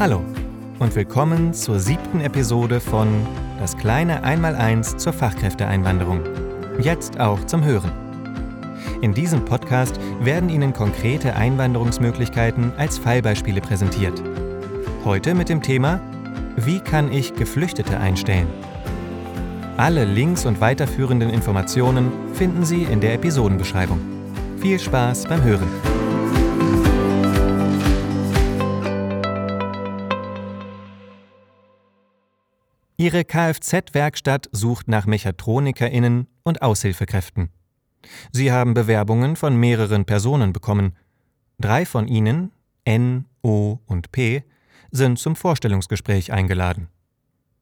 Hallo und willkommen zur siebten Episode von Das kleine Einmaleins zur Fachkräfteeinwanderung. Jetzt auch zum Hören. In diesem Podcast werden Ihnen konkrete Einwanderungsmöglichkeiten als Fallbeispiele präsentiert. Heute mit dem Thema Wie kann ich Geflüchtete einstellen? Alle Links und weiterführenden Informationen finden Sie in der Episodenbeschreibung. Viel Spaß beim Hören! Ihre Kfz-Werkstatt sucht nach MechatronikerInnen und Aushilfekräften. Sie haben Bewerbungen von mehreren Personen bekommen. Drei von ihnen, N, O und P, sind zum Vorstellungsgespräch eingeladen.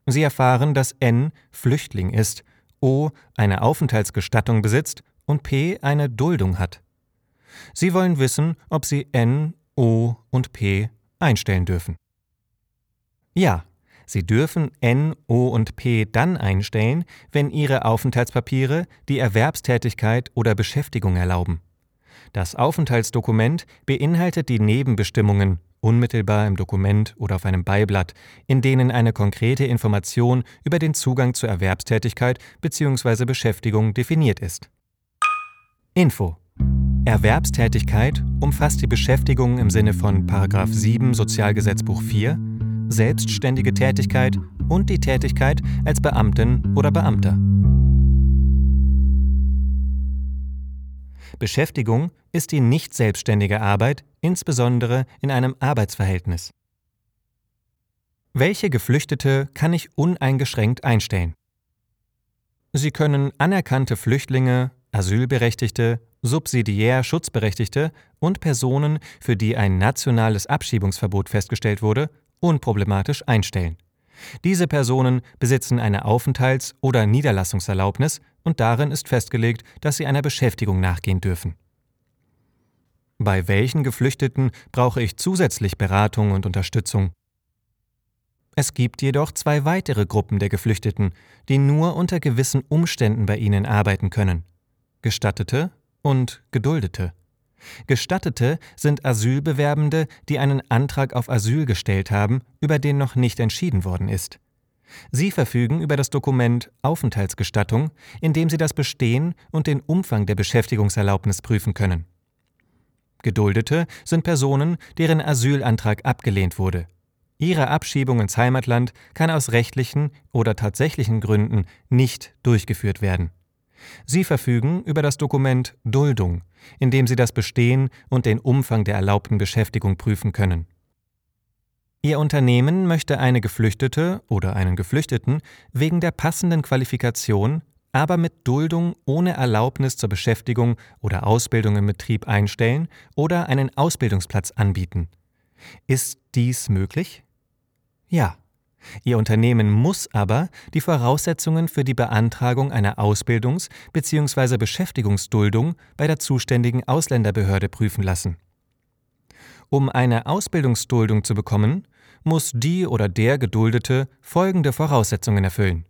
Sie erfahren, dass N Flüchtling ist, O eine Aufenthaltsgestattung besitzt und P eine Duldung hat. Sie wollen wissen, ob sie N, O und P einstellen dürfen. Ja, Sie dürfen N, O und P dann einstellen, wenn Ihre Aufenthaltspapiere die Erwerbstätigkeit oder Beschäftigung erlauben. Das Aufenthaltsdokument beinhaltet die Nebenbestimmungen unmittelbar im Dokument oder auf einem Beiblatt, in denen eine konkrete Information über den Zugang zur Erwerbstätigkeit bzw. Beschäftigung definiert ist. Info Erwerbstätigkeit umfasst die Beschäftigung im Sinne von 7 Sozialgesetzbuch 4 selbstständige Tätigkeit und die Tätigkeit als Beamtin oder Beamter. Beschäftigung ist die nicht selbstständige Arbeit, insbesondere in einem Arbeitsverhältnis. Welche Geflüchtete kann ich uneingeschränkt einstellen? Sie können anerkannte Flüchtlinge, Asylberechtigte, subsidiär Schutzberechtigte und Personen, für die ein nationales Abschiebungsverbot festgestellt wurde, unproblematisch einstellen. Diese Personen besitzen eine Aufenthalts- oder Niederlassungserlaubnis und darin ist festgelegt, dass sie einer Beschäftigung nachgehen dürfen. Bei welchen Geflüchteten brauche ich zusätzlich Beratung und Unterstützung? Es gibt jedoch zwei weitere Gruppen der Geflüchteten, die nur unter gewissen Umständen bei ihnen arbeiten können. Gestattete und Geduldete. Gestattete sind Asylbewerbende, die einen Antrag auf Asyl gestellt haben, über den noch nicht entschieden worden ist. Sie verfügen über das Dokument Aufenthaltsgestattung, in dem sie das Bestehen und den Umfang der Beschäftigungserlaubnis prüfen können. Geduldete sind Personen, deren Asylantrag abgelehnt wurde. Ihre Abschiebung ins Heimatland kann aus rechtlichen oder tatsächlichen Gründen nicht durchgeführt werden. Sie verfügen über das Dokument Duldung, in dem Sie das Bestehen und den Umfang der erlaubten Beschäftigung prüfen können. Ihr Unternehmen möchte eine Geflüchtete oder einen Geflüchteten wegen der passenden Qualifikation, aber mit Duldung ohne Erlaubnis zur Beschäftigung oder Ausbildung im Betrieb einstellen oder einen Ausbildungsplatz anbieten. Ist dies möglich? Ja. Ihr Unternehmen muss aber die Voraussetzungen für die Beantragung einer Ausbildungs- bzw. Beschäftigungsduldung bei der zuständigen Ausländerbehörde prüfen lassen. Um eine Ausbildungsduldung zu bekommen, muss die oder der Geduldete folgende Voraussetzungen erfüllen.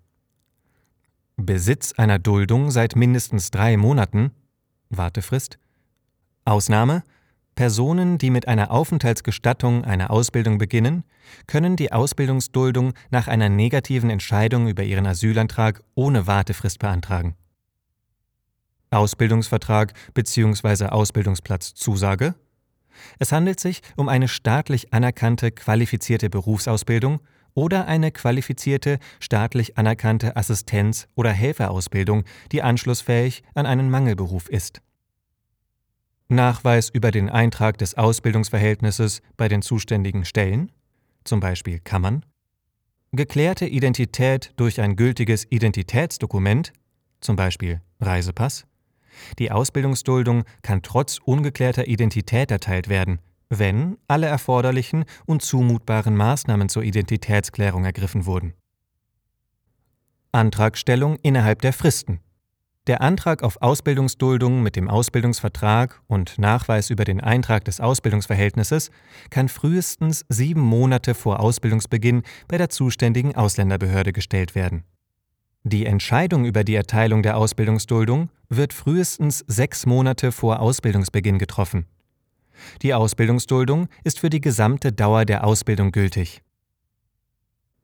Besitz einer Duldung seit mindestens drei Monaten Wartefrist Ausnahme Personen, die mit einer Aufenthaltsgestattung eine Ausbildung beginnen, können die Ausbildungsduldung nach einer negativen Entscheidung über ihren Asylantrag ohne Wartefrist beantragen. Ausbildungsvertrag bzw. Ausbildungsplatzzusage Es handelt sich um eine staatlich anerkannte qualifizierte Berufsausbildung oder eine qualifizierte staatlich anerkannte Assistenz- oder Helferausbildung, die anschlussfähig an einen Mangelberuf ist. Nachweis über den Eintrag des Ausbildungsverhältnisses bei den zuständigen Stellen, zum Beispiel Kammern, geklärte Identität durch ein gültiges Identitätsdokument, zum Beispiel Reisepass. Die Ausbildungsduldung kann trotz ungeklärter Identität erteilt werden, wenn alle erforderlichen und zumutbaren Maßnahmen zur Identitätsklärung ergriffen wurden. Antragstellung innerhalb der Fristen. Der Antrag auf Ausbildungsduldung mit dem Ausbildungsvertrag und Nachweis über den Eintrag des Ausbildungsverhältnisses kann frühestens sieben Monate vor Ausbildungsbeginn bei der zuständigen Ausländerbehörde gestellt werden. Die Entscheidung über die Erteilung der Ausbildungsduldung wird frühestens sechs Monate vor Ausbildungsbeginn getroffen. Die Ausbildungsduldung ist für die gesamte Dauer der Ausbildung gültig.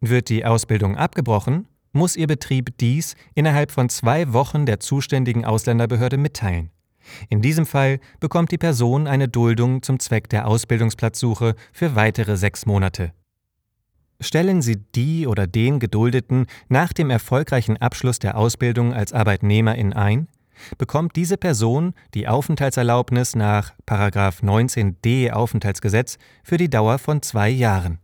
Wird die Ausbildung abgebrochen, muss Ihr Betrieb dies innerhalb von zwei Wochen der zuständigen Ausländerbehörde mitteilen. In diesem Fall bekommt die Person eine Duldung zum Zweck der Ausbildungsplatzsuche für weitere sechs Monate. Stellen Sie die oder den Geduldeten nach dem erfolgreichen Abschluss der Ausbildung als Arbeitnehmerin ein, bekommt diese Person die Aufenthaltserlaubnis nach 19d Aufenthaltsgesetz für die Dauer von zwei Jahren.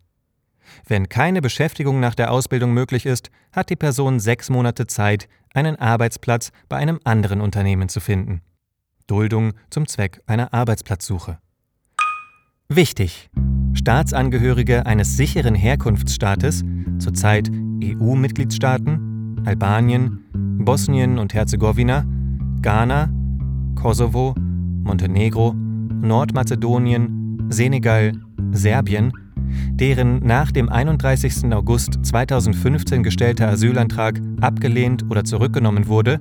Wenn keine Beschäftigung nach der Ausbildung möglich ist, hat die Person sechs Monate Zeit, einen Arbeitsplatz bei einem anderen Unternehmen zu finden. Duldung zum Zweck einer Arbeitsplatzsuche. Wichtig! Staatsangehörige eines sicheren Herkunftsstaates, zurzeit EU-Mitgliedstaaten, Albanien, Bosnien und Herzegowina, Ghana, Kosovo, Montenegro, Nordmazedonien, Senegal, Serbien, deren nach dem 31. August 2015 gestellter Asylantrag abgelehnt oder zurückgenommen wurde,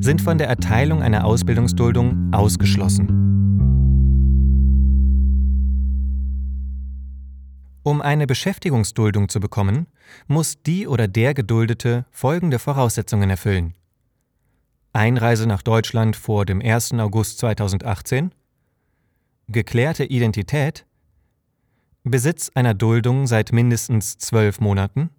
sind von der Erteilung einer Ausbildungsduldung ausgeschlossen. Um eine Beschäftigungsduldung zu bekommen, muss die oder der Geduldete folgende Voraussetzungen erfüllen. Einreise nach Deutschland vor dem 1. August 2018, geklärte Identität, Besitz einer Duldung seit mindestens zwölf Monaten,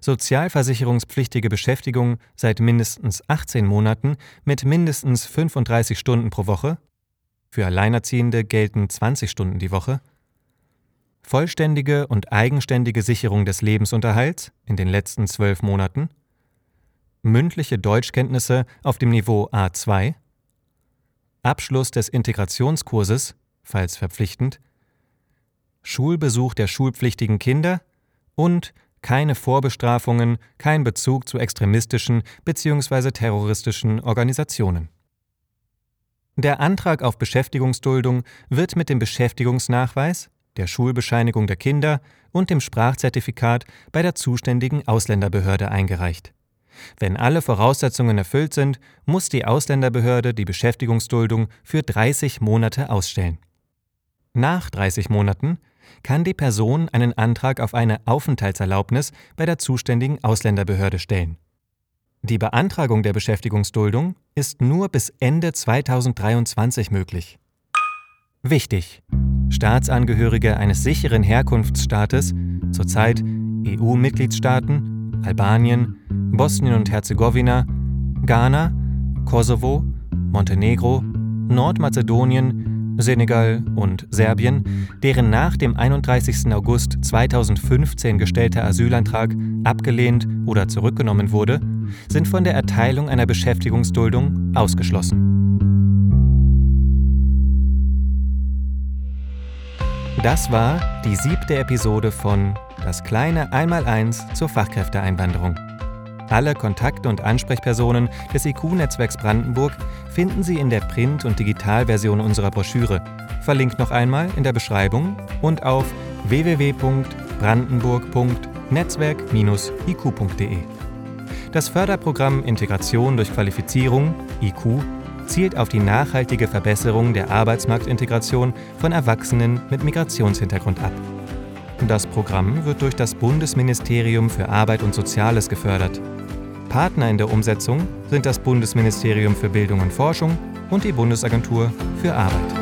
sozialversicherungspflichtige Beschäftigung seit mindestens 18 Monaten mit mindestens 35 Stunden pro Woche, für Alleinerziehende gelten 20 Stunden die Woche, vollständige und eigenständige Sicherung des Lebensunterhalts in den letzten zwölf Monaten, mündliche Deutschkenntnisse auf dem Niveau A2, Abschluss des Integrationskurses, falls verpflichtend, Schulbesuch der schulpflichtigen Kinder und keine Vorbestrafungen, kein Bezug zu extremistischen bzw. terroristischen Organisationen. Der Antrag auf Beschäftigungsduldung wird mit dem Beschäftigungsnachweis, der Schulbescheinigung der Kinder und dem Sprachzertifikat bei der zuständigen Ausländerbehörde eingereicht. Wenn alle Voraussetzungen erfüllt sind, muss die Ausländerbehörde die Beschäftigungsduldung für 30 Monate ausstellen. Nach 30 Monaten kann die Person einen Antrag auf eine Aufenthaltserlaubnis bei der zuständigen Ausländerbehörde stellen. Die Beantragung der Beschäftigungsduldung ist nur bis Ende 2023 möglich. Wichtig! Staatsangehörige eines sicheren Herkunftsstaates, zurzeit EU-Mitgliedstaaten, Albanien, Bosnien und Herzegowina, Ghana, Kosovo, Montenegro, Nordmazedonien, Senegal und Serbien, deren nach dem 31. August 2015 gestellter Asylantrag abgelehnt oder zurückgenommen wurde, sind von der Erteilung einer Beschäftigungsduldung ausgeschlossen. Das war die siebte Episode von Das kleine Einmaleins zur Fachkräfteeinwanderung. Alle Kontakt- und Ansprechpersonen des IQ-Netzwerks Brandenburg finden Sie in der Print- und Digitalversion unserer Broschüre, verlinkt noch einmal in der Beschreibung und auf www.brandenburg.netzwerk-iq.de. Das Förderprogramm Integration durch Qualifizierung IQ zielt auf die nachhaltige Verbesserung der Arbeitsmarktintegration von Erwachsenen mit Migrationshintergrund ab. Das Programm wird durch das Bundesministerium für Arbeit und Soziales gefördert. Partner in der Umsetzung sind das Bundesministerium für Bildung und Forschung und die Bundesagentur für Arbeit.